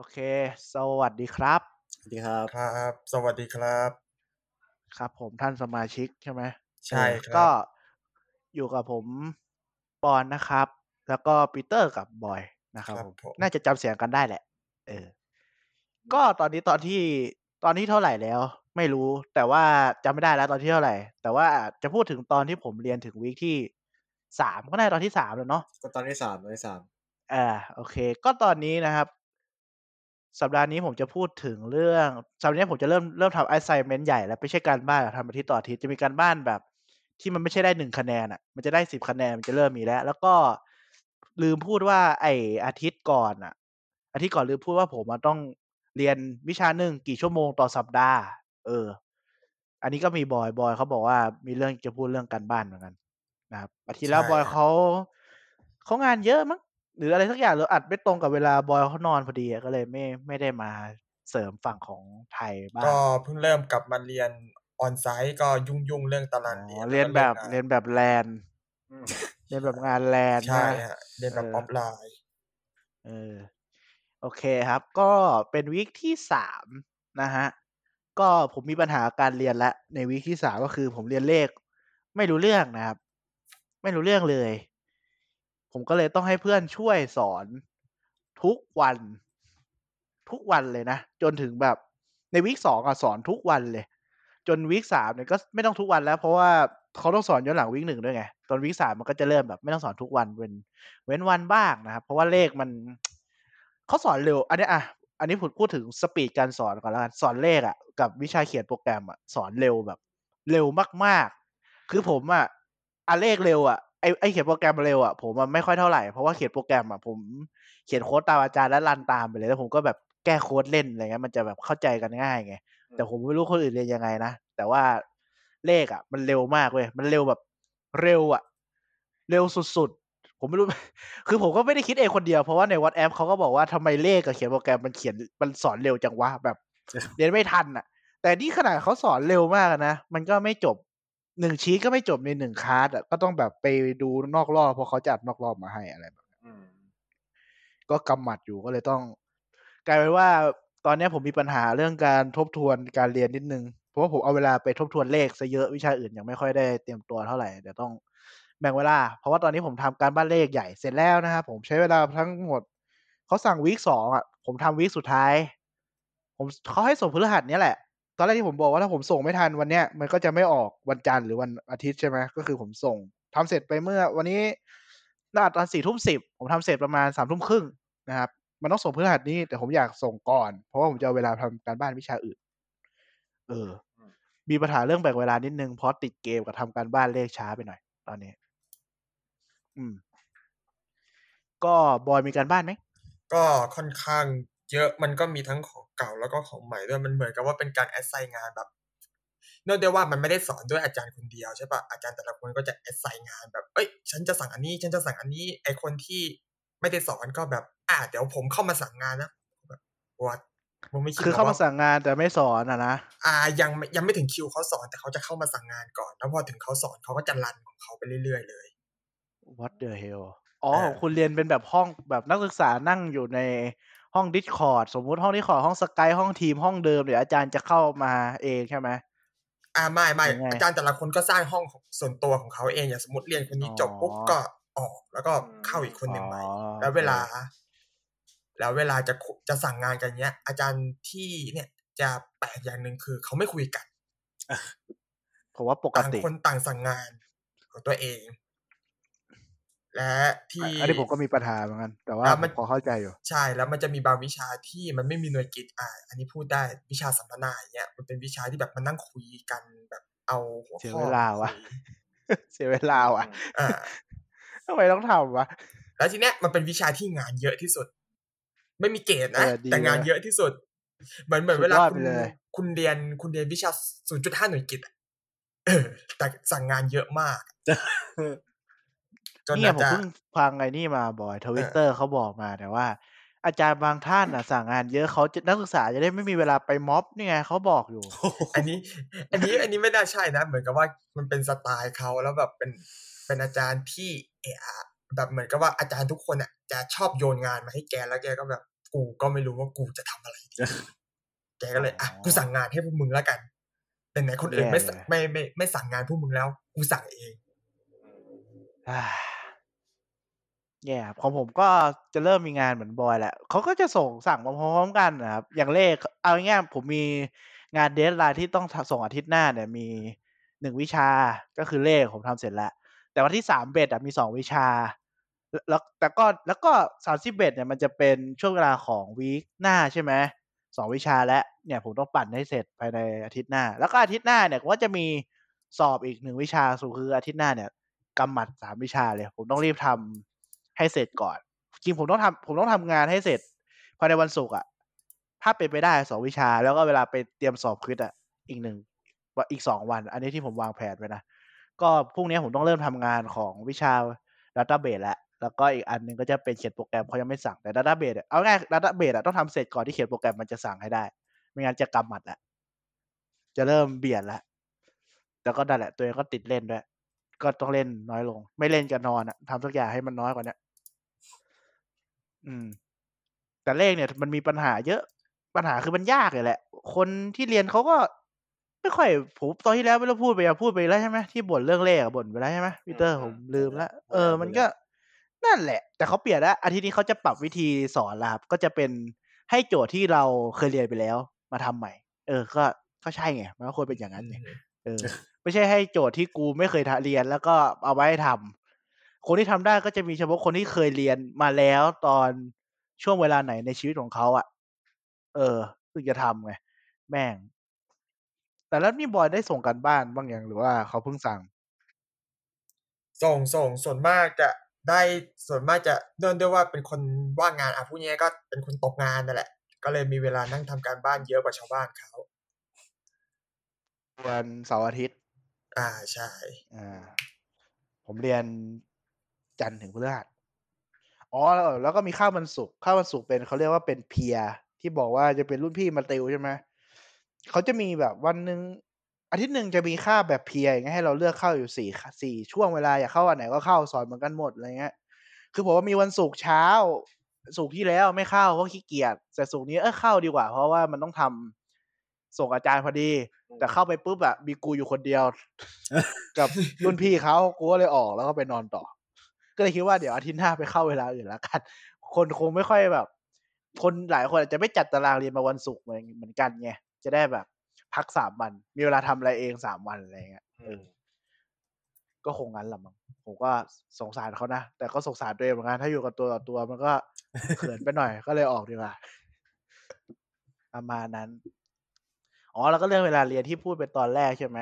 โอเค สวัสดีครับ สวัสดีครับ ครับ สวัสดีครับ ครับผมท่านสมาชิกใช่ไหมใช่ครับ ก็อยู่กับผมปอนนะครับ แล้วก็ปีเตอร์กับบอยนะครับครับผมผมน่าจะจำเสียงกันได้แหละ เออ ก็ตอนนี้ตอนที่ตอนที่เท่าไหร่แล้ว ไม่รู้ แต่ว่าจำไม่ได้แล้วตอนที่เท่าไหร่ แต่ว่าจะพูดถึงตอนที่ผมเรียนถึงวีคที่สามก็ได้ตอนที่สามแล้วเนาะ ก็ตอนที่สามตอนที่สาม อ่าโอเค ก็ตอนนี้นะครับ สัปดาห์นี้ผมจะพูดถึงเรื่อง สัปดาห์นี้ผมจะเริ่มเริ่มทำ assignment ใหญ่แล้วไม่ใช่การบ้านอะทำอาทิตย์ต่ออาทิตย์จะมีการบ้านแบบ ที่มันไม่ใช่ได้หนึ่งคะแนนอะ มันจะได้สิบคะแนนมันจะเริ่มมีแล้ว แล้วก็ลืมพูดว่าไออาทิตย์ก่อนอะ อาทิตย์ก่อนลืมพูดว่าผมอะต้องเรียนวิชาหนึ่งกี่ชั่วโมงต่อสัปดาห์ เออ อันนี้ก็มีบอยบอยเขาบอกว่ามีเรื่องจะพูดเรื่องการบ้านเหมือนกันนะครับอาทิตย์แล้วใช่บอยครับเขาเขางานเยอะมั้ง หรืออะไรสักอย่างหรืออัดไม่ตรงกับเวลาบอยเขานอนพอดีอะก็เลยไม่ไม่ได้มาเสริมฝั่งของไทยบ้างก็เพิ่งเริ่มกลับมาเรียนออนไซต์ก็ยุ่งยุ่งๆเรื่องตารางอ๋เรียนอเรียนแบบล้วก็เรียนแบบแลนเรียนแบบงานแลนใช่นะฮะเรียนแบบเออออฟไลน์เออโอเคครับ ก็เป็นวีคที่สามนะฮะก็ผมมีปัญหาการเรียนละในวีคที่สามก็คือผมเรียนเลข ไม่รู้เรื่องนะครับ ไม่รู้เรื่องเลย ผมก็เลยต้องให้เพื่อนช่วยสอนทุกวัน ทุกวันเลยนะ จนถึงแบบในวีคสองอะสอนทุกวันเลย จนวีคสามเนี่ยก็ไม่ต้องทุกวันแล้ว เพราะว่าเขาต้องสอนย้อนหลังวีคหนึ่งด้วยไง ตอนวีคสามมันก็จะเริ่มแบบไม่ต้องสอนทุกวันเว้นเว้นวันบ้างนะครับ เพราะว่าเลขมันเขาสอนเร็ว อันนี้อะอันนี้ผมพูดถึงสปีดการสอนก่อนแล้วกันสอนเลขอะกับวิชาเขียนโปรแกรมอะสอนเร็วแบบ เร็วมากๆ คือผมอะอะเลขเร็วอะ ไอไอเขียนโปรแกรมเร็วอะผมมันไม่ค่อยเท่าไหร่เพราะว่าเขียนโปรแกรมอะผมเขียนโค้ดตามอาจารย์แล้วรันตามไปเลยแล้วผมก็แบบแก้โค้ดเล่นอะไรเงี้ยมันจะแบบเข้าใจกันง่ายไงแต่ผมไม่รู้คนอื่นเรียนยังไงนะแต่ว่าเลขอะ มันเร็วมากเว้ยมันเร็วแบบเร็วอะ เร็วสุดๆ ผมไม่รู้ คือผมก็ไม่ได้คิดเองคนเดียว เพราะว่าใน WhatsApp เขาก็บอกว่าทำไมเลขกับเขียนโปรแกรมมันเขียนมันสอนเร็วจังวะแบบ เรียนไม่ทันอะ แต่นี่ขนาดเขาสอนเร็วมากอะนะ มันก็ไม่จบ หนึ่งชีทก็ไม่จบในหนึ่งคลาสอะก็ต้องแบบไปดูนอกรอบเพราะเขาจัดนอกรอบมาให้อะไรแบบก็กำหมัดอยู่ก็เลยต้อง กลายเป็นว่าตอนเนี้ยผมมีปัญหาเรื่องการทบทวนการเรียนนิดนึง เพราะว่าผมเอาเวลาไปทบทวนเลขซะเยอะวิชาอื่นยังไม่ค่อยได้เตรียมตัวเท่าไหร่เดี๋ยวต้องแบ่งเวลา เพราะว่าตอนนี้ผมทำการบ้านเลขใหญ่เสร็จแล้วนะครับผมใช้เวลาทั้งหมดเขาสั่งวีคสองอะ ผมทำวีคสุดท้าย ผมเขาให้ส่งพฤหัสเนี้ยแหละ ตอนแรกที่ผมบอกว่าถ้าผมส่งไม่ทันวันเนี้ยมันก็จะไม่ออกวันจันทร์หรือวันอาทิตย์ใช่ไหมก็คือผมส่งทำเสร็จไปเมื่อ วันนี้น่าตอนสี่ทุ่มสิบผมทำเสร็จประมาณสามทุ่มครึ่งนะครับมันต้องส่งพฤหัสนี้แต่ผมอยากส่งก่อน เพราะว่าผมจะเอาเวลาทำการบ้านวิชาอื่น เออ มีปัญหาเรื่องแบ่งเวลานิดนึงเพราะติดเกมกับทำการบ้านเลขช้าไปหน่อย ตอนนี้ อืม ก็บอยมีการบ้านไหมก็ค่อนข้างเยอะมันก็มีทั้งของ เก่าแล้วก็ของใหม่ด้วยมันเหมือนกับว่าเป็นการแอสไซน์งานแบบเนื่องด้วยว่ามันไม่ได้สอนด้วยอาจารย์คนเดียวใช่ปะอาจารย์แต่ละคนก็จะแอสไซน์งานแบบ เอ้ย ฉันจะสั่งอันนี้ ฉันจะสั่งอันนี้ ไอคนที่ไม่ได้สอนก็แบบ อ่าเดี๋ยวผมเข้ามาสั่งงานนะแบบวัดผมไม่คิดคือเข้ามาหรกว่สั่งงานแต่ไม่สอนอะนะ อ่า ยังไม่ยังไม่ถึงคิวเขาสอนแต่เขาจะเข้ามาสั่งงานก่อน แล้วพอถึงเขาสอนเขาก็จะรันของเขาไปเรื่อยๆเลย What the hell อ๋อเออของคุณเรียนเป็นแบบห้องแบบนักศึกษานั่งอยู่ใน ห้อง Discord สมมุติห้อง Discord ห้องสกายห้องทีมห้องเดิมเดี๋ยวอาจารย์จะเข้ามาเองใช่ไหมอ่าไม่ไม่ยังไงอาจารย์แต่ละคนก็สร้างห้องของส่วนตัวของเขาเองอย่างสมมติเรียนคนนี้อ๋อจบปุ๊บก็ออกแล้วก็เข้าอีกคนหนึ่งใหม่อ๋อแล้วเวลาโอคแล้วเวลาจะคุจะสั่งงานกันเนี้ย อาจารย์ที่เนี่ยจะแปลกอย่างหนึ่งคือเขาไม่คุยกันผมว่าปกต่างติคนต่างสั่งงานของตัวเอง และที่อันนี้ผมก็มีปัญหาเหมือนกัน แต่ว่าแล้วผมันมพอเข้าใจอยู่ ใช่แล้วมันจะมีบางวิชาที่มันไม่มีหน่วยกิตอ่าอันนี้พูดได้วิชาสัมมนาอย่างเงี้ยมันเป็นวิชาที่แบบมันนั่งคุยกันแบบเอาหัวเสียข้อเวลาวะคุยเสียเวลาว่ะอ่าทำไมต้องทำวะแล้วทีเนี้ยมันเป็นวิชาที่งานเยอะที่สุด ไม่มีเกรดนะเออดีแต่งานเลยเยอะที่สุดเหมือนเหมือนสุดเวลายอดคุไปณเลยคุณเรียนคุณเรียนวิชา 0.5 หน่วยกิตอะเออแต่สั่งงานเยอะมาก จนเนี่ยอาผมจารเพิ่งย์ฟังไอ้นี่มาบ่อยทวิตเตอร์เขาบอกมาแต่ว่า อาจารย์บางท่านอะสั่งงานเยอะเขาจะนักศึกษาจะได้ไม่มีเวลาไปม็อบนี่ไงเขาบอกอยู่ อันนี้ อันนี้อันนี้ไม่น่าใช่นะ เหมือนกับว่ามันเป็นสไตล์เขาแล้วแบบเป็นเป็นอาจารย์ที่เอะอะแบบเหมือนกับว่าอาจารย์ทุกคนอะจะชอบโยนงานมาให้แกแล้วแกก็แบบกูก็ไม่รู้ว่ากูจะทำอะไรดีแกก็เลยอะกูสั่งงานให้พวกมึงแล้วกันเป็นไหนคนอื่นไม่ไม่ไม่ไม่สั่งงานพวกมึงแล้ว กูสั่งเอง แย่ของผมก็จะเริ่มมีงานเหมือนบอยแหละเขาก็จะส่งสั่งมาพร้อมกันนะครับ อย่างเลขเอาง่ายๆผมมีงาน deadline ที่ต้องส่งอาทิตย์หน้าเนี่ยมีหนึ่งวิชาก็คือเลขผมทำเสร็จแล้ว แต่วันที่สามสิบเอ็ดมีสองวิชา แล้วแต่ก็แล้วก็สามสิบเอ็ดเนี่ยมันจะเป็นช่วงเวลาของ week หน้าใช่ไหมสองวิชาและเนี่ยผมต้องปั่นให้เสร็จภายในอาทิตย์หน้า แล้วก็อาทิตย์หน้าเนี่ยก็จะมีสอบอีกหนึ่งวิชาสุคืออาทิตย์หน้าเนี่ยทั้งหมดสามวิชาเลย ผมต้องรีบทำ ให้เสร็จก่อน จริงผมต้องทำผมต้องทำงานให้เสร็จภายในวันศุกร์อะ ถ้าเป็นไปได้สองวิชา แล้วก็เวลาไปเตรียมสอบคิดอะ อีกหนึ่งอีกสองวัน อันนี้ที่ผมวางแผนไว้นะ ก็พรุ่งนี้ผมต้องเริ่มทำงานของวิชา Database แล้วแล้วก็อีกอันนึงก็จะเป็นเขียนโปรแกรมเขายังไม่สั่งแต่ Database เอาง่าย Database ต้องทำเสร็จก่อนที่เขียนโปรแกรมมันจะสั่งให้ได้ ไม่งั้นจะกำหมัดแหละจะเริ่มเบียดแล้วแต่ก็ได้แหละตัวเองก็ติดเล่นด้วย ก็ต้องเล่นน้อยลง ไม่เล่นจะนอนอะทำทุกอย่างให้มันน้อยกว่านี้ อืม แต่เลขเนี่ย มันมีปัญหาเยอะปัญหาคือมันยากเลยแหละ คนที่เรียนเขาก็ไม่ค่อยผมตอนที่แล้วไม่ต้องพูดไปอะพูดไปแล้วใช่ไหมที่บ่นเรื่องเลขบ่นไปแล้วใช่ไหมพีเตอร์ผมลืมแล้วเออ มันก็นั่นแหละ แต่เขาเปลี่ยนแล้วอาทิตย์นี้เขาจะปรับวิธีสอนแล้วครับ ก็จะเป็นให้โจทย์ที่เราเคยเรียนไปแล้ว มาทำใหม่ เออ ก็ก็ใช่ไงมันก็ควรเป็นอย่างนั้นไงเออ ไม่ใช่ให้โจทย์ที่กูไม่เคยเรียนแล้วก็เอาไว้ทำ คนที่ทำได้ก็จะมีเฉพาะคนที่เคยเรียนมาแล้วตอนช่วงเวลาไหนในชีวิตของเขาอะ เออถึงจะทำไง แม่ง แต่แล้วนี่บอยได้ส่งกันบ้านบ้างอย่างหรือว่าเขาเพิ่งสั่ง ส่งส่งส่วนมากจะได้ส่วนมากจะเนื่องด้วยว่าเป็นคนว่างงานอะผู้นี้ก็เป็นคนตกงานนั่นแหละ ก็เลยมีเวลานั่งทำการบ้านเยอะกว่าชาวบ้านเขาวันเสาร์อาทิตย์ อ่าใช่ อ่า ผมเรียน จันทร์ถึงพฤหัสอ๋อแล้วก็มีข้าววันศุกร์ข้าววันศุกร์เป็นเขาเรียกว่าเป็นเพียที่บอกว่าจะเป็นรุ่นพี่มาติวใช่ไหมเขาจะมีแบบวันหนึ่งอาทิตย์หนึ่งจะมีค่าแบบเพียอย่างเงี้ยให้เราเลือกเข้าอยู่สี่สี่ช่วงเวลาอยากเข้าวันไหนก็เข้าสอนเหมือนกันหมดอะไรเงี้ย คือผมว่ามีวันศุกร์เช้าศุกร์ที่แล้วไม่เข้าเพราะขี้เกียจแต่ศุกร์นี้เออเข้าดีกว่า เพราะว่ามันต้องทำส่งอาจารย์พอดี แต่เข้าไปปุ๊บอะมีกูอยู่คนเดียว กับรุ่นพี่เขากูก็เลยออกแล้วก็ไปนอนต่อ ก็เลยคิดว่าเดี๋ยวอาทิตย์หน้าไปเข้าเวลาอื่นแล้วกัน คนคงไม่ค่อยแบบ คนหลายคนอาจจะไม่จัดตารางเรียนมาวันศุกร์เหมือนกันไงจะได้แบบ พักสามวัน มีเวลาทำอะไรเองสามวันอะไรเงี้ยเออก็คงงั้นแหละมั้งผมก็สงสารเขานะ แต่ก็สงสารตัวเองเหมือนกันถ้าอยู่กับตัวต่อตัวมันก็เขินไปหน่อยก็เลยออกดีกว่าประมาณนั้น อ๋อ แล้วก็เรื่องเวลาเรียนที่พูดไปตอนแรกใช่ไหม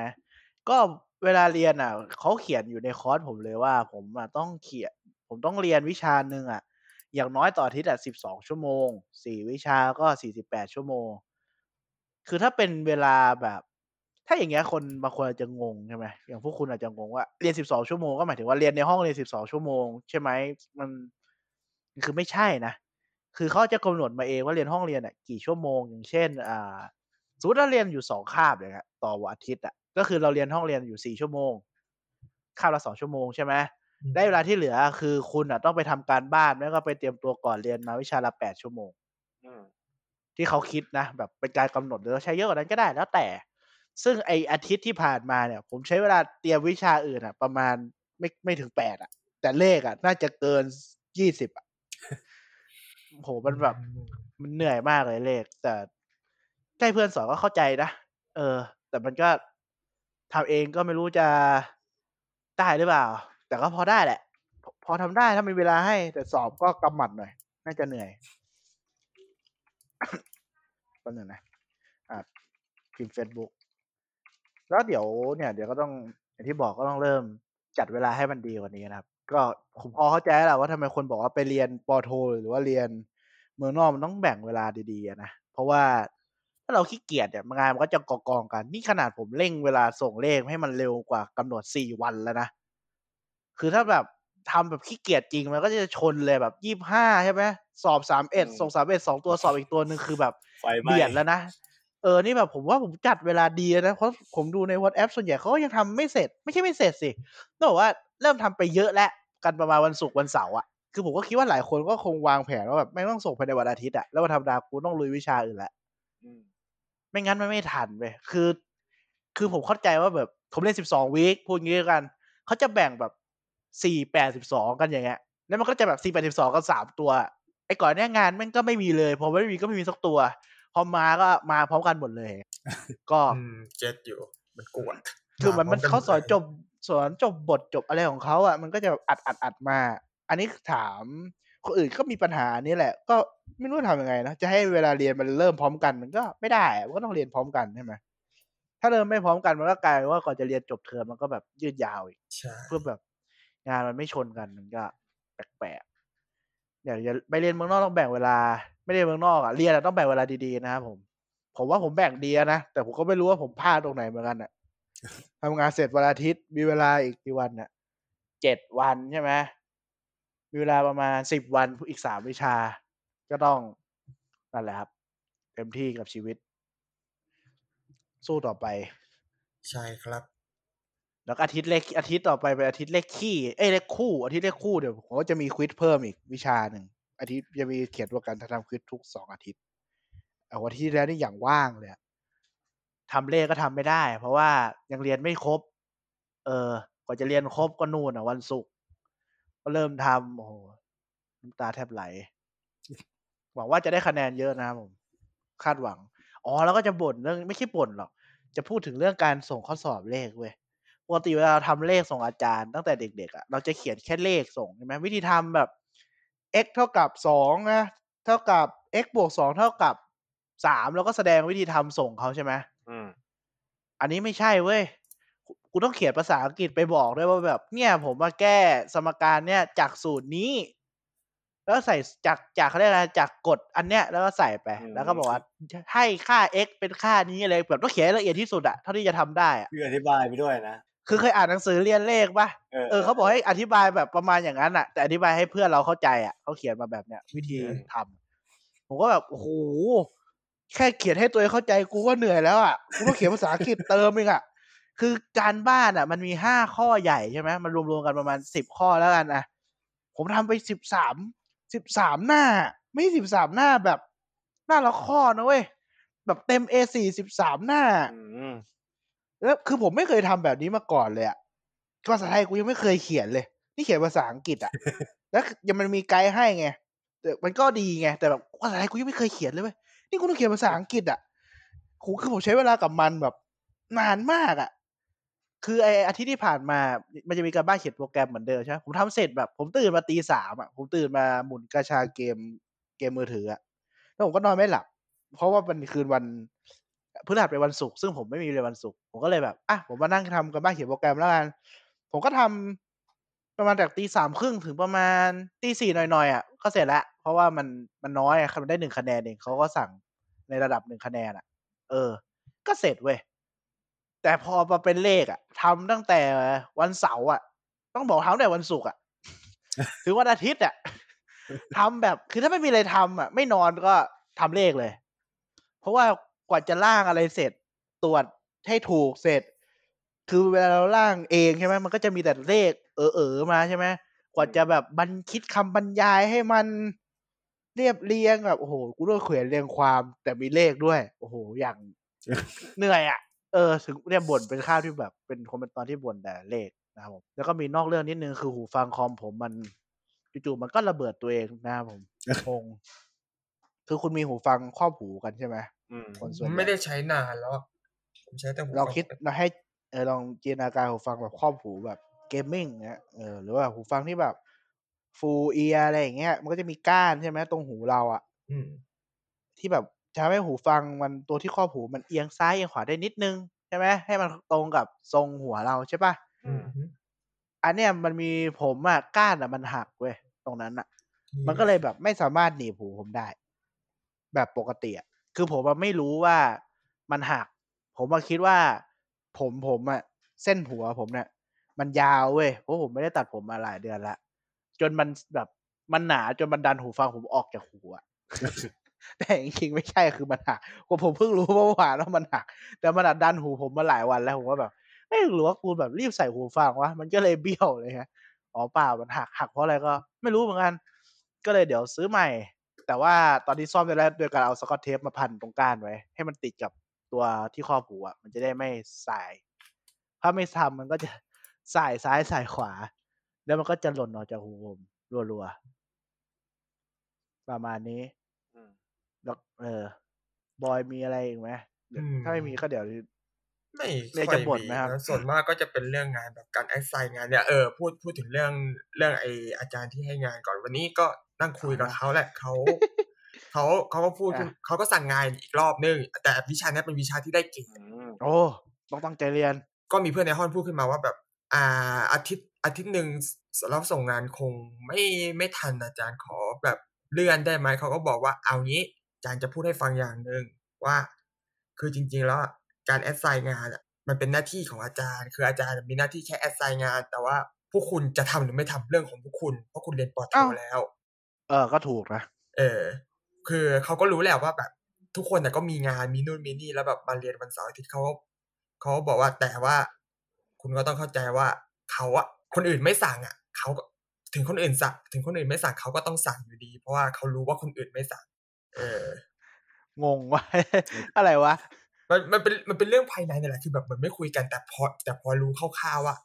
ก็ เวลาเรียนอะเขาเขียนอยู่ในคอร์สผมเลยว่า ผมอะต้องเขียน ผมต้องเรียนวิชาหนึ่งอะ อย่างน้อยต่ออาทิตย์อะสิบสองชั่วโมงสี่วิชาก็สี่สิบแปดชั่วโมง คือถ้าเป็นเวลาแบบ ถ้าอย่างเงี้ยคนบางคนอาจจะงงใช่ไหมอย่างพวกคุณอาจจะงงว่าเรียนสิบสองชั่วโมงก็หมายถึงว่าเรียนในห้องเรียนสิบสองชั่วโมงใช่ไหมมันคือไม่ใช่นะคือเขาจะกำหนดมาเองว่าเรียนห้องเรียนอะกี่ชั่วโมงอย่างเช่น อ่าสมมติเราเรียนอยู่สองคาบเลยครับต่อวันอาทิตย์อะ ก็คือเราเรียนห้องเรียนอยู่สี่ชั่วโมงคาบละสองชั่วโมงใช่ไหมได้เวลาที่เหลือคือคุณอะต้องไปทำการบ้านแล้วก็ไปเตรียมตัวก่อนเรียนมาวิชาละแปดชั่วโมงที่เขาคิดนะ แบบเป็นการกำหนดหรือใช้เยอะกว่านั้นก็ได้แล้วแต่ ซึ่งไออาทิตย์ที่ผ่านมาเนี่ย ผมใช้เวลาเตรียมวิชาอื่นอะ ประมาณไม่ไม่ถึงแปดอะ แต่เลขอะ น่าจะเกินยี่สิบอะโหมันแบบมันเหนื่อยมากเลยเลข แต่ใกล้เพื่อนสอนก็เข้าใจนะเออ แต่มันก็ ทำเองก็ไม่รู้จะได้หรือเปล่า แต่ก็พอได้แหละ พอทำได้ถ้ามีเวลาให้ แต่สอบก็กำหมัดหน่อย น่าจะเหนื่อยก็หนึ่งนะอ่าพิมพ์เฟซบุ๊กแล้วเดี๋ยวเนี่ย เดี๋ยวก็ต้องอย่างที่บอกก็ต้องเริ่มจัดเวลาให้มันดีกว่านี้นะครับ ก็ผมพอเข้าใจแล้วว่าทำไมคนบอกว่าไปเรียนปอโท หรือว่าเรียนเมืองนอกมันต้องแบ่งเวลาดีๆนะ เพราะว่า ถ้าเราขี้เกียจเนี่ยงานมันก็จะกองกองกัน นี่ขนาดผมเร่งเวลาส่งเลขให้มันเร็วกว่ากำหนดสี่วันแล้วนะ คือถ้าแบบทำแบบขี้เกียจจริงมันก็จะชนเลยแบบยี่ห้าใช่ไหมสอบสามเอ็ดส่งสามเอ็ดสองตัวสอบอีกตัวหนึ่งคือแบบเบียดแล้วนะเออนี่แบบผมว่าผมจัดเวลาดีนะ เพราะผมดูในวอทแอปส่วนใหญ่เขาก็ยังทำไม่เสร็จ ไม่ใช่ไม่เสร็จสิต้องบอกว่าเริ่มทำไปเยอะแล้วกันประมาณวันศุกร์วันเสาร์อะคือผมก็คิดว่าหลายคนก็คงวางแผนว่าแบบไม่ต้องส่งภายในวันอาทิตย์อะแล้ววันธรรมดากูต้องลุยวิชาอื่นละ ไม่งั้นมันไม่ทันเว้ยคือ คือผมเข้าใจว่าแบบผมเล่นสิบสองวีคพูดงี้กัน เขาจะแบ่งแบบสี่แปดสิบสองกันอย่างเงี้ย แล้วมันก็จะแบบสี่แปดสิบสองกันสามตัว ไอ้ก่อนเนี้ยงานแม่งก็ไม่มีเลย พอไม่มีก็ไม่มีสักตัว พอมาก็มาพร้อมกันหมดเลย ก็อืมเจ็ดอยู่ มันกวนคือมันมันพร้เขาสอนกัหดลยจบสอนจบบทจบอะไรของเขาอะ มันก็จะแบบอัดอัดอัดมา อันนี้ถาม คนอื่นก็มีปัญหานี้แหละ ก็ไม่รู้ทำยังไงนะจะให้เวลาเรียนมันเริ่มพร้อมกันมันก็ไม่ได้อะมันก็ต้องเรียนพร้อมกันใช่ไหมถ้าเริ่มไม่พร้อมกันมันก็กลายเป็นว่าก่อนจะเรียนจบเทอมมันก็แบบยืดยาวอีกใช่เพื่อแบบงานมันไม่ชนกันมันก็แปลกๆอยากจะไปเรียนเมืองนอกต้องแบ่งเวลา ไม่ได้เมืองนอกอะเรียนอะต้องแบ่งเวลาดีๆนะครับผมผมว่าผมแบ่งดีอะนะแต่ผมก็ไม่รู้ว่าผมพลาดตรงไหนเหมือนกันอะทำงานเสร็จวันอาทิตย์มีเวลาอีกกี่วันน่ะเจ็ดวันใช่ไหม มีเวลาประมาณสิบวันอีกสามวิชา ก็ต้องนั่นแหละครับ เต็มที่กับชีวิต สู้ต่อไป ใช่ครับ แล้วก็อาทิตย์เลขอาทิตย์ต่อไปเป็นอาทิตย์เลขขี้เอ้ยเลขคู่ อาทิตย์เลขคู่เดี๋ยวผมก็จะมีควิดเพิ่มอีกวิชาหนึ่งอาทิตย์จะมีเขียนตัวกันทำควิดทุกสองอาทิตย์เอาวันที่แล้วนี่อย่างว่างเลยอะทำเลขก็ทำไม่ได้ เพราะว่ายังเรียนไม่ครบ เออกว่าจะเรียนครบก็นู่นอะวันศุกร์ ก็เริ่มทำโอ้โหน้ำตาแทบไหล หวังว่าจะได้คะแนนเยอะนะครับผม คาดหวัง อ๋อ แล้วก็จะบ่นเรื่องไม่ใช่บ่นหรอก จะพูดถึงเรื่องการส่งข้อสอบเลขเว้ยปกติเวลาเราทำเลขส่งอาจารย์ตั้งแต่เด็กๆอะเราจะเขียนแค่เลขส่งใช่ไหมวิธีทำแบบ x เท่ากับสองนะเท่ากับ x บวกสองเท่ากับสามแล้วก็แสดงวิธีทำส่งเขาใช่ไหมอืมอันนี้ไม่ใช่เว้ย กูกูต้องเขียนภาษาอังกฤษไปบอกด้วยว่าแบบ เนี่ย ผมมาแก้สมการเนี่ยจากสูตรนี้ แล้วใส่จากจากเขาเรียกอะไรจากกฎอันเนี้ยแล้วก็ใส่ไป แล้วก็บอกว่าให้ค่า x เป็นค่านี้อะไรแบบต้องเขียนให้ละเอียดที่สุดอะเท่าที่จะทำได้อะคืออธิบายไปด้วยนะคือเคยอ่านหนังสือเรียนเลขปะเออเออเขาบอกให้อธิบายแบบประมาณอย่างนั้นอะแต่อธิบายให้เพื่อนเราเข้าใจอะเขาเขียนมาแบบเนี้ยวิธีทำผมก็แบบโอ้โหแค่เขียนให้ตัวเองเข้าใจกูก็เหนื่อยแล้วอะกูต้องเขียนภาษาอังกฤษเติมเองอะ คือการบ้านอะมันมีห้าข้อใหญ่ใช่ไหมมันรวมๆกันประมาณสิบข้อแล้วกันอะผมทำไปสิบสามสิบสามหน้า ไม่สิบสามหน้าแบบ หน้าละข้อนะเว้ยแบบเต็ม A4 สิบสามหน้าอืมแล้วคือผมไม่เคยทำแบบนี้มาก่อนเลยอะภาษาไทยกูยังไม่เคยเขียนเลย นี่เขียนภาษาอังกฤษอะแล้วยังมันมีไกด์ให้ไงแต่มันก็ดีไงแต่แบบภาษาไทยกูยังไม่เคยเขียนเลยเว้ยนี่กูต้องเขียนภาษาอังกฤษอะโหคือผมใช้เวลากับมันแบบ นานมากอะ คือไออาทิตย์ที่ผ่านมา มันจะมีการบ้านเขียนโปรแกรมเหมือนเดิมใช่ไหมผมทำเสร็จแบบ ผมตื่นมาตีสามอะ ผมตื่นมาหมุนกระชาเกมเกมมือถืออะ แล้วผมก็นอนไม่หลับ เพราะว่ามันคืนวันพฤหัสเป็นวันศุกร์ซึ่งผมไม่มีเรียวันศุกร์ผมก็เลยแบบอะผมมานั่งทำกันบ้านเขียนโปรแกรมแล้วกัน ผมก็ทำประมาณจากตีสามครึ่งถึงประมาณตีสี่หน่อยๆอะก็เสร็จแล้ว เพราะว่ามันมันน้อยอะมันได้หนึ่งคะแนนเองเขาก็สั่งในระดับหนึ่งคะแนนอะ เออ ก็เสร็จเว้ย แต่พอมาเป็นเลขอะทำตั้งแต่วันเสาร์อะต้องบอกทำตั้งแต่วันศุกร์อะถึงวันอาทิตย์อะทำแบบ คือถ้าไม่มีอะไรทำอะ ไม่นอนก็ทำเลขเลย เพราะว่ากว่าจะล่างอะไรเสร็จ ตรวจให้ถูกเสร็จ คือเวลาเราล่างเองใช่ไหมมันก็จะมีแต่เลข เออเออๆมาใช่ไหมกว่าจะแบบบันคิดคำบรรยายให้มันเรียบเรียงแบบโอ้โห กูด้วยเขียนเรียงความ แต่มีเลขด้วย โอ้โห อย่างเหนื่อยอะ เออถึงเนี่ยบ่นเป็นข้าวที่แบบเป็นคอมเมนต์ตอนที่บ่นแต่เลขนะครับผมแล้วก็มีนอกเรื่องนิดนึงคือหูฟังคอมผมมันจู่ๆมันก็ระเบิดตัวเองนะครับผมงงคือคุณมีหูฟังครอบหูกันใช่ไหมอืมคนส่วนใหญ่ไม่ได้ใช้นานแล้วอะผมใช้แต่หูเราฟังคิดเราให้เออลองจินตนาการหูฟังแบบครอบหูแบบเกมมิ่งเนี้ยเออหรือว่าหูฟังที่แบบฟูลเอียอะไรอย่างเงี้ย มันก็จะมีก้านใช่ไหมตรงหูเราอะอืมที่แบบ ทำให้หูฟังมันตัวที่ครอบหูมันเอียงซ้ายเอียงขวาได้นิดนึงใช่ไหมให้มันตรงกับทรงหัวเราใช่ปะอืมอันเนี้ยมันมีผมอะก้านอะมันหักเว้ยตรงนั้นอะมันก็เลยแบบไม่สามารถหนีบหูผมได้ แบบปกติอะคือผมอะไม่รู้ว่ามันหัก ผมมาคิดว่า ผมผมอะเส้นหัวผมเนี่ยมันยาวเว้ยเพราะผมไม่ได้ตัดผมมาหลายเดือนละจนมันแบบมันหนาจนมันดันหูฟังผมออกจากหูอะ แต่จริงๆไม่ใช่คือมันหักก็ผมเพิ่งรู้เมื่อวานว่ามันหัก แต่มันดันหูผมมาหลายวันแล้วผมว่าแบบเอ้ยหรือว่ากูแบบรีบใส่หูฟังวะมันก็เลยเบี้ยวเลยฮะอ๋อเปล่ามันหักหักเพราะอะไรก็ ไม่รู้เหมือนกัน ก็เลยเดี๋ยวซื้อใหม่ แต่ว่าตอนนี้ซ่อมได้แล้วโดยการเอาสกอตเทปมาพันตรงก้านไว้ ให้มันติดกับตัวที่ครอบหูอะมันจะได้ไม่สาย ถ้าไม่ทำมันก็จะสายซ้ายสายขวา แล้วมันก็จะหล่นออกจากหูผมรัวๆประมาณนี้ แล้วเออบอยมีอะไรอีกไหมเดี๋ยวอืมถ้าไม่มีก็เดี๋ยวไม่เรียกค่อยจะบ่นมีไหมครับนะส่วนมากก็จะเป็นเรื่องงานแบบการแอดไซน์งานเนี่ยเออพูดพูดถึงเรื่องเรื่องไออาจารย์ที่ให้งานก่อนวันนี้ก็นั่งคุยกับเขาแหละเขาเขาเขาก็พูดขึ้นอะเขาก็สั่งงานอีกรอบนึง แต่วิชาเนี้ยเป็นวิชาที่ได้เก่งอืมโอ้ต้องตั้งใจเรียน ก็มีเพื่อนในห้องพูดขึ้นมาว่าแบบ อ่าอาทิตย์อาทิตย์หนึ่งเราส่งงานคงไม่ไม่ทันอาจารย์ขอแบบเลื่อนได้ไหมเขาก็บอกว่าเอางี้อา จารย์จะพูดให้ฟังอย่างหนึ่งว่า คือจริง ๆ แล้วอะการแอดไซน์งานอะมันเป็นหน้าที่ของอาจารย์ คืออาจารย์มีหน้าที่แค่แอดไซน์งาน แต่ว่าพวกคุณจะทำหรือไม่ทำเรื่องของพวกคุณ เพราะคุณเรียนปอโทอ้าวแล้ว เออ ก็ถูกนะ เออ คือเขาก็รู้แหละว่าแบบ ทุกคนแต่ะก็มีงานมีนู่นมีนี่แล้วแบบมาเรียนวันเสาร์อาทิตย์เขาเขาบอกว่าแต่ว่า คุณก็ต้องเข้าใจว่าเขาอะคนอื่นไม่สั่งอะเขาก็ถึงคนอื่นสั่งถึงคนอื่นไม่สั่งเขาก็ต้องสั่งอยู่ดี เพราะว่าเขารู้ว่าคนอื่นไม่สั่ง เอองงว่าอะไรวะ มันมันเป็นมันเป็นเรื่องภายในนี่แหละคือแบบเหมือนไม่คุยกันแต่พอแต่พอรู้คร่าวๆว่า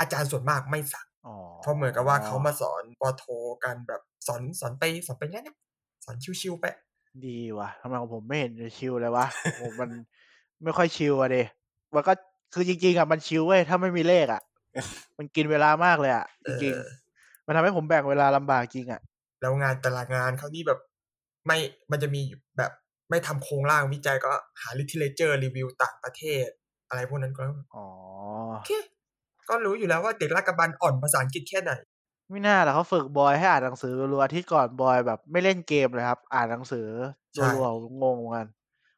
อาจารย์ส่วนมากไม่สั่งอ๋อเพราะเหมือนกับว่าเขามาสอนปอโทกันแบบสอนสอนไปสอนไปเนี้ยเนี่ยสอนชิวๆไป ดีว่ะทำไมของผมไม่เห็นจะชิลเลยวะผมมันไม่ค่อยชิลอะเดมันก็คือจริงๆอะมันชิลเว้ยถ้าไม่มีเลขอะมันกินเวลามากเลยอะจริงเออๆมันทำให้ผมแบ่งเวลาลำบากจริงอะแล้วงานแต่ละงานเขานี่แบบ ไม่มันจะมีแบบไม่ทำโครงร่างวิจัยก็หา literature รีวิวต่างประเทศ อะไรพวกนั้นก็อ๋อโอเคก็รู้อยู่แล้วว่าเด็กลาดกระบันอ่อนภาษาอังกฤษแค่ไหนไม่น่าหรอกเขาฝึกบอยให้อ่านหนังสือรัวๆอาที่ก่อนบอยแบบไม่เล่นเกมเลยครับ อ่านหนังสือใช่รัวๆงงเหมือนกัน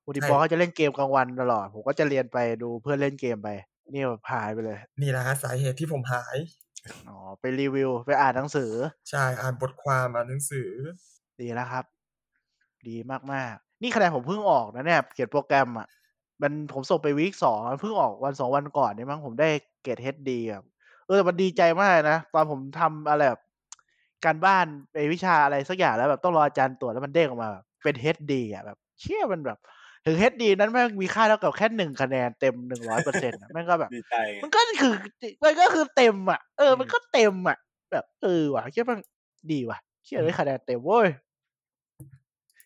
ปกติใช่บอยเขาจะเล่นเกมกลางวันตลอด ผมก็จะเรียนไปดูเพื่อนเล่นเกมไป นี่แบบหายไปเลย นี่แหละฮะสาเหตุที่ผมหายอ๋อไปรีวิว ไปอ่านหนังสือ ใช่อ่านบทความอ่านหนังสือ ดีแล้วครับ ดีมากๆ นี่คะแนนผมเพิ่งออกนะเนี่ยเขียนโปรแกรมอะมันผมส่งไปวีคสองมันเพิ่งออกวันสองวันก่อนเนี่ยมั้งผมได้เกรดเฮดดีอะเออแต่มันดีใจมากเลยนะตอนผมทำอะไรแบบการบ้านไปวิชาอะไรสักอย่างแล้วแบบต้องรออาจารย์ตรวจแล้วมันเด้งออกมาแบบเป็นเฮดดีอะแบบ เชี่ยมันแบบ ถึงเฮดดีนั้นแม่งมีค่าเท่ากับแค่หนึ่งคะแนนเต็มหนึ่งร้อยเปอร์เซ็นต์แม่งก็แบบดีใจไงมันก็คือมันก็คือเต็มอะเอออืมมันก็เต็มอะ แบบเออว่ะเชื่อมันดีว่ะเชื่อได้คะแนนเต็มเว้ย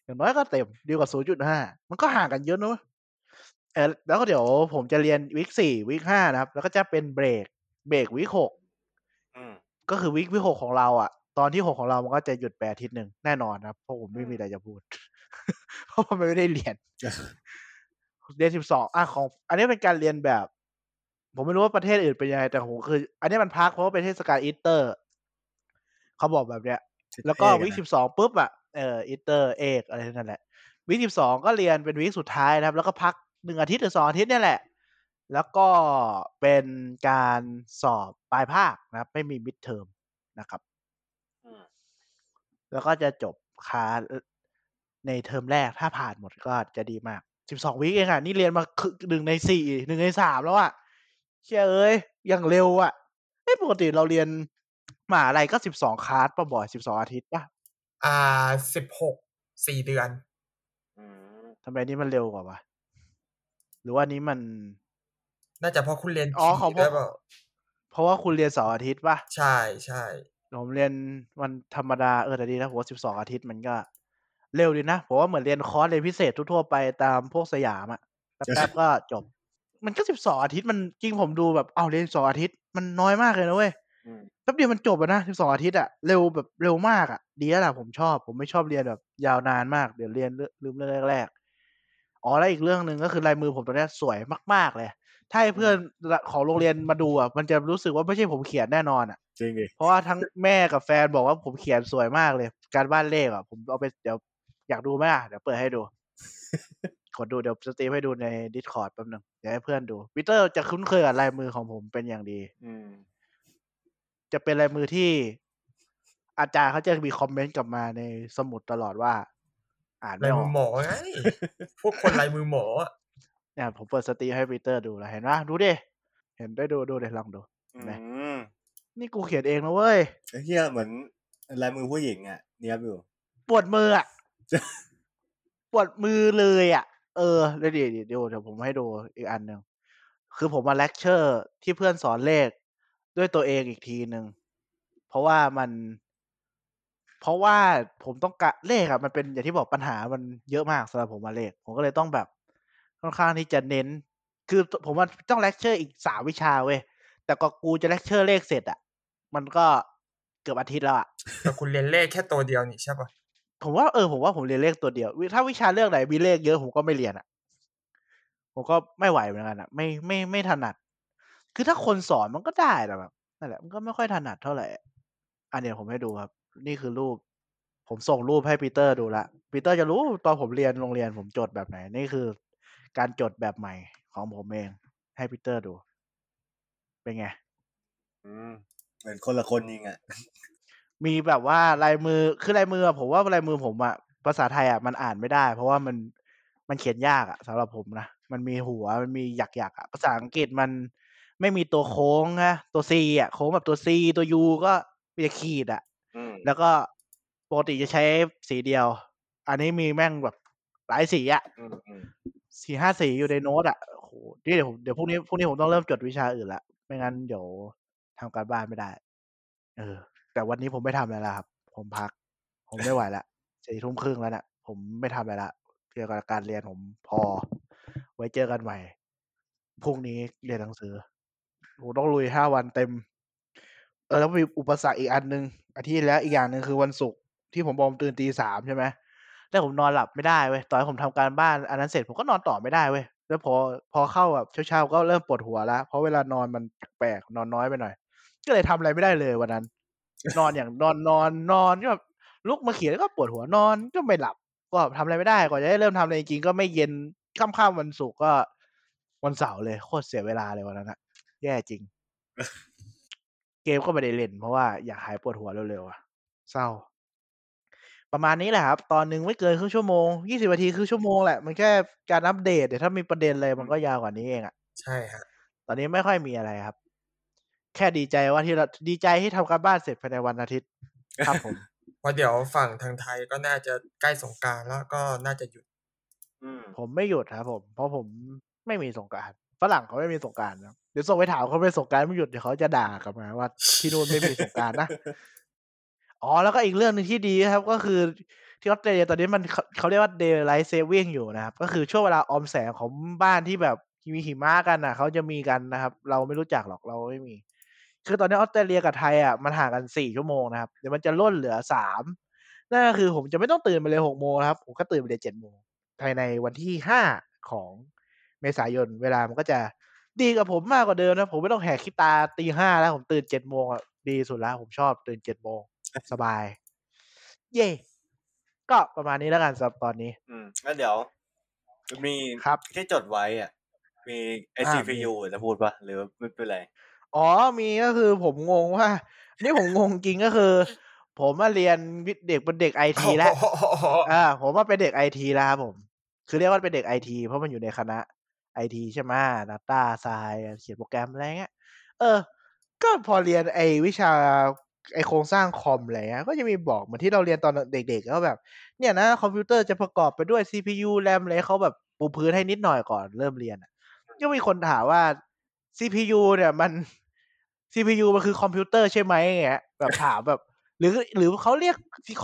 อย่างน้อยก็เต็มดีกว่าศูนย์จุดห้ามันก็ห่างกันเยอะนะเว้ยเออแล้วก็เดี๋ยวผมจะเรียนวิกสี่วิกห้านะครับ แล้วก็จะเป็นเบรกเบรกวิกหกอืมก็คือวิกวิกหกของเราอะ ตอนที่หกของเรามันก็จะหยุดแปดอาทิตย์หนึ่งแน่นอนนะครับเพราะผมไม่มีอะไรจะพูด เพราะมันไม่ได้เรียนเรียนสิบสองอะของ อันนี้เป็นการเรียนแบบ ผมไม่รู้ว่าประเทศอื่นเป็นยังไงแต่ผมคือ อันนี้มันพักเพราะว่าเป็นเทศกาลอีสเตอร์เขาบอกแบบเนี้ย แล้วก็เท่ๆ week นะสิบสองปุ๊บอะ เออ Easter egg อะไรนั่นแหละ week สิบสองก็เรียนเป็น week สุดท้ายนะครับ แล้วก็พักหนึ่งอาทิตย์หรือสองอาทิตย์เนี่ยแหละ แล้วก็เป็นการสอบปลายภาคนะครับ ไม่มี midterm นะครับอืมแล้วก็จะจบคลาสในเทอมแรกถ้าผ่านหมดก็จะดีมากสิบสองวิเองอะ นี่เรียนมาครึ่งหนึ่งในสี่หนึ่งในสามแล้วอะเชื่อเอ้ยยังเร็วอะเอ้ยปกติเราเรียนมหาอะไรก็สิบสองคลาสป่ะบ่อยสิบสองอาทิตย์ป่ะ อ่าสิบหกสี่เดือนอืมทำไมนี่มันเร็วกว่าวะหรือว่านี้มัน น่าจะเพราะคุณเรียนอ๋อถี่ของผมด้วยเปล่าเพราะว่าคุณเรียนเสาร์อาทิตย์ป่ะ ใช่ใช่ผมเรียนวันธรรมดาเออแต่ดีนะผมว่าสิบสองอาทิตย์มันก็ เร็วดีนะผมว่าเหมือนเรียนคอร์สเรียนพิเศษทั่วๆไปตามพวกสยามอะแป๊บๆก็จบ มันก็สิบสองอาทิตย์มันจริงผมดูแบบเอาเรียนสองอาทิตย์มันน้อยมากเลยนะเว้ยอืม แป๊บเดียวมันจบอะนะสิบสองอาทิตย์อะเร็วแบบเร็วมากอะดีแล้วล่ะผมชอบ ผมไม่ชอบเรียนแบบ ยาวนานมากเดี๋ยวเรียนเรื่องลืมเรื่องแรกๆอ๋อแล้วอีกเรื่องหนึ่งก็คือลายมือผมตอนเนี้ยสวยมาก ๆ เลย ถ้าให้เพื่อนของโรงเรียนมาดูอะมันจะรู้สึกว่าไม่ใช่ผมเขียนแน่นอนอะจริงดิเพราะว่าทั้งแม่กับแฟนบอกว่าผมเขียนสวยมากเลย การบ้านเลขอะผมเอาไปเดี๋ยวอยากดูไหมอะเดี๋ยวเปิดให้ดูกดดูเดี๋ยวสตรีมให้ดูใน Discord แป๊บหนึงเดี๋ยวให้เพื่อนดูปีเตอร์จะคุ้นเคยกับลายมือของผมเป็นอย่างดี อืม จะเป็นลายมือที่อาจารย์เขาจะมีคอมเมนต์กลับมาในสมุดตลอดว่า อ่านลาไม่ยอมืออกหมอไงพวกคนลายมือหมออะเนี่ยผมเปิดสตรีมให้ปีเตอร์ดูแล้วเห็นปะดูดิเห็นได้ดูดูเดี๋ยวลองดูอืไหมมนี่กูเขียนเองนะเว้ยไอ้เฮียเหมือนลายมือผู้หญิงอะเนียบอยู่ปวดมืออะปวดมือเลยอะ เออเดี๋ยวเดี๋ยวเดี๋ยวเดี๋ยวผมให้ดูอีกอันหนึ่งคือผมมาเลคเชอร์ที่เพื่อนสอนเลข ด้วยตัวเองอีกทีหนึ่งเพราะว่ามัน เพราะว่าผมต้องกะเลขอะมันเป็นอย่างที่บอกปัญหามันเยอะมากสำหรับผมมาเลข ผมก็เลยต้องแบบค่อนข้างที่จะเน้น คือผมว่าต้องเลคเชอร์อีกสามวิชาเว้ยแต่ก็กูจะเลคเชอร์เลขเสร็จอะมันก็เกือบอาทิตย์แล้วอะแต่คุณเรียนเลขแค่ตัวเดียวนี่ใช่ปะผมว่าเออผมว่าผมเรียนเลขตัวเดียววิถ้าวิชาเรื่องไหนมีเลขเยอะผมก็ไม่เรียนอะผมก็ไม่ไหวเหมือนกันอะไม่ไม่ไม่ถนัด คือถ้าคนสอนมันก็ได้แต่แบบนั่นแหละมันก็ไม่ค่อยถนัดเท่าไหร่อันเนี้ยผมให้ดูครับ นี่คือรูป ผมส่งรูปให้ปีเตอร์ดูละปีเตอร์จะรู้ตอนผมเรียนโรงเรียนผมจดแบบไหน นี่คือการจดแบบใหม่ของผมเอง ให้ปีเตอร์ดู เป็นไงอืมเหมือนคนละคนจริงอะมีแบบว่าลายมือคือลายมืออะผมว่าลายมือผมอะภาษาไทยอะมันอ่านไม่ได้ เพราะว่ามันมันเขียนยากอะสำหรับผมนะมันมีหัวมันมีหยักหยักๆอะภาษาอังกฤษมัน ไม่มีตัวโค้งนะตัว C อะโค้งแบบตัว C ตัว U ก็มีแต่ขีดอะอืมแล้วก็ปกติจะใช้สีเดียว อันนี้มีแม่งแบบหลายสีอะอืมอืมสี่ห้าสีอยู่ในโน้ตอะโอ้โหนี่เดี๋ยวผมเดี๋ยวพรุ่งนี้พรุ่งนี้ผมต้องเริ่มจดวิชาอื่นละไม่งั้นเดี๋ยวทำการบ้านไม่ได้ เออ แต่วันนี้ผมไม่ทำแล้วล่ะครับ ผมพัก ผมไม่ไหวละสี่ทุ่มครึ่งแล้วเนะผมไม่ทำอะไรละเกี่ยวกับการเรียนผมพอ ไว้เจอกันใหม่พรุ่งนี้เรียนหนังสือ ผมต้องลุยห้าวันเต็ม เออแล้วมีอุปสรรคอีกอันหนึ่งอาทิตย์แล้วอีกอย่างหนึ่งคือวันศุกร์ที่ผมบอกผมตื่นตีสามใช่ไหมแล้วผมนอนหลับไม่ได้เว้ยตอนผมทำการบ้านอันนั้นเสร็จผมก็นอนต่อไม่ได้เว้ยแล้วพอพอเข้าแบบเช้าๆก็เริ่มปวดหัวแล้วเพราะเวลานอนมันแปลกนอนน้อยไปหน่อย ก็เลยทำอะไรไม่ได้เลยวันนั้น นอนอย่างนอนนอนนอนก็แบบลุกมาเขียนก็ปวดหัวนอนก็ไม่หลับ ก็ทำอะไรไม่ได้กว่าจะได้เริ่มทำอะไรจริงก็ไม่เย็นค่ำๆวันศุกร์ก็วันเสาร์เลยโคตรเสียเวลาเลยวันนั้นอะ แย่จริง เกมก็ไม่ได้เล่น เพราะว่าอยากหายปวดหัวเร็วๆอะเศร้า ประมาณนี้แหละครับ ตอนหนึ่งไม่เกินครึ่งชั่วโมงยี่สิบนาทีครึ่งชั่วโมงแหละ มันแค่การอัปเดตเดี๋ยวถ้ามีประเด็นอะไรมันก็ยาวกว่านี้เองอะใช่ฮะตอนนี้ไม่ค่อยมีอะไรครับ แค่ดีใจว่าที่เราดีใจที่ทำการบ้านเสร็จภายในวันอาทิตย์ครับผมเพราะเดี๋ยวฝั่งทางไทยก็น่าจะใกล้สงกรารแล้วก็น่าจะหยุดอืมผมไม่หยุดครับผม เพราะผมไม่มีสงกรารฝรั่งเขาไม่มีสงกรารนะเดี๋ยวส่งไปถามเขาไม่สงกรารไม่หยุดเดี๋ยวเขาจะด่ากลับมาว่าที่นู่นไม่มีสงกรารนะอ๋อแล้วก็อีกเรื่องหนึ่งที่ดีครับ ก็คือที่ออสเตรเลียตอนนี้มันเขาเขาเรียกว่า daylight saving อยู่นะครับ ก็คือช่วงเวลาออมแสงของบ้านที่แบบมีหิมะกันนะเขาจะมีกันนะครับ เราไม่รู้จักหรอกเราไม่มี คือตอนนี้ออสเตรเลียกับไทยอะมันห่างกันสี่ชั่วโมงนะครับเดี๋ยวมันจะล่นเหลือสามนั่นก็คือผมจะไม่ต้องตื่นไปเลยหกโมงนะครับ ผมก็ตื่นไปเลยเจ็ดโมงภายในวันที่ห้าของเมษายน เวลามันก็จะ ดีกับผมมากกว่าเดิมนะ ผมไม่ต้องแหกขี้ตาตีห้าแล้วผมตื่นเจ็ดโมงอะดีสุดแล้วผมชอบตื่นเจ็ดโมงสบาย เย่ก็ประมาณนี้แล้วกันสำหรับตอนนี้ อืมแล้วเดี๋ยว มีครับที่จดไว้อะ มีอ่า SCPU จะพูดปะหรือว่าไม่เป็นไร อ๋อมีก็คือผมงงว่า นี่ผมงงจริงก็คือ ผมมาเรียนวิทย์เด็กเป็นเด็กไอทีแล้วอ่าผมว่าเป็นเด็กไอทีแล้วครับผม คือเรียกว่าเป็นเด็กไอทีเพราะมันอยู่ในคณะ ไอทีใช่ไหม Data Science เขียนโปรแกรมอะไรเงี้ย เออ ก็พอเรียนไอวิชาไอโครงสร้างคอมอะไรเงี้ย ก็จะมีบอกเหมือนที่เราเรียนตอนเด็กๆก็แบบ เนี่ยนะคอมพิวเตอร์จะประกอบไปด้วย CPU RAM อะไรเขาแบบปูพื้นให้นิดหน่อยก่อนเริ่มเรียนก็มีคนถามว่า CPU เนี่ยมัน CPU มันคือคอมพิวเตอร์ใช่ไหมอย่างเงี้ยแบบถามแบบ หรือหรือเขาเรียก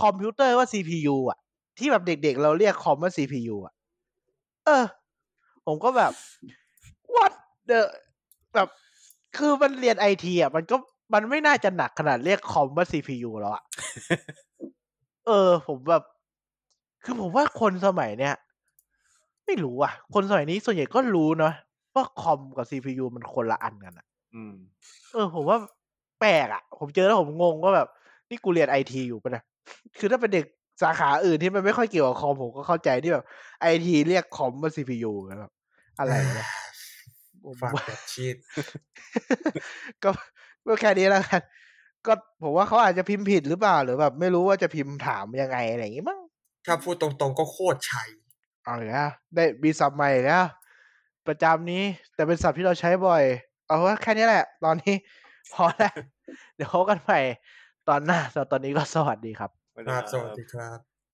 คอมพิวเตอร์ว่า CPU อะ ที่แบบเด็กๆ เราเรียกคอมว่า CPU อะ เออ ผมก็แบบ what the แบบคือมันเรียนไอทีอะ มันก็มันไม่น่าจะหนักขนาดเรียกคอมว่า CPU แล้วอะ เออ ผมแบบ คือผมว่าคนสมัยเนี้ยไม่รู้อะ คนสมัยนี้ส่วนใหญ่ก็รู้เนาะว่าคอมกับ CPU มันคนละอันกันอะอืมเออ ผมว่าแปลกอะ ผมเจอแล้วผมงงว่าแบบ นี่กูเรียนไอทีอยู่ปะเนะคือถ้าเป็นเด็ก สาขาอื่นที่มันไม่ค่อยเกี่ยวกับคอมผมก็เข้าใจที่แบบไอทีเรียกคอมว่า CPU แบบอะไรวะเนี่ยผมฝากว่าแบบชีตก็ก็แค่นี้แล้วกันก็ผมว่าเขาอาจจะพิมพ์ผิดหรือเปล่า หรือแบบไม่รู้ว่าจะพิมพ์ถามยังไงอะไรอย่างงี้มั้งถ้าพูดตรงๆก็โคตรชัยเอาอีกแล้วได้มีศัพท์ใหม่อีกแล้วประจำนี้แต่เป็นศัพท์ที่เราใช้บ่อย เอาว่าแค่นี้แหละ ตอนนี้พอแล้วเดี๋ยวพบกันใหม่ตอนหน้าสำหรับตอนนี้ก็สวัสดีครับ สวัสคดีรับครับสวัสดีครับ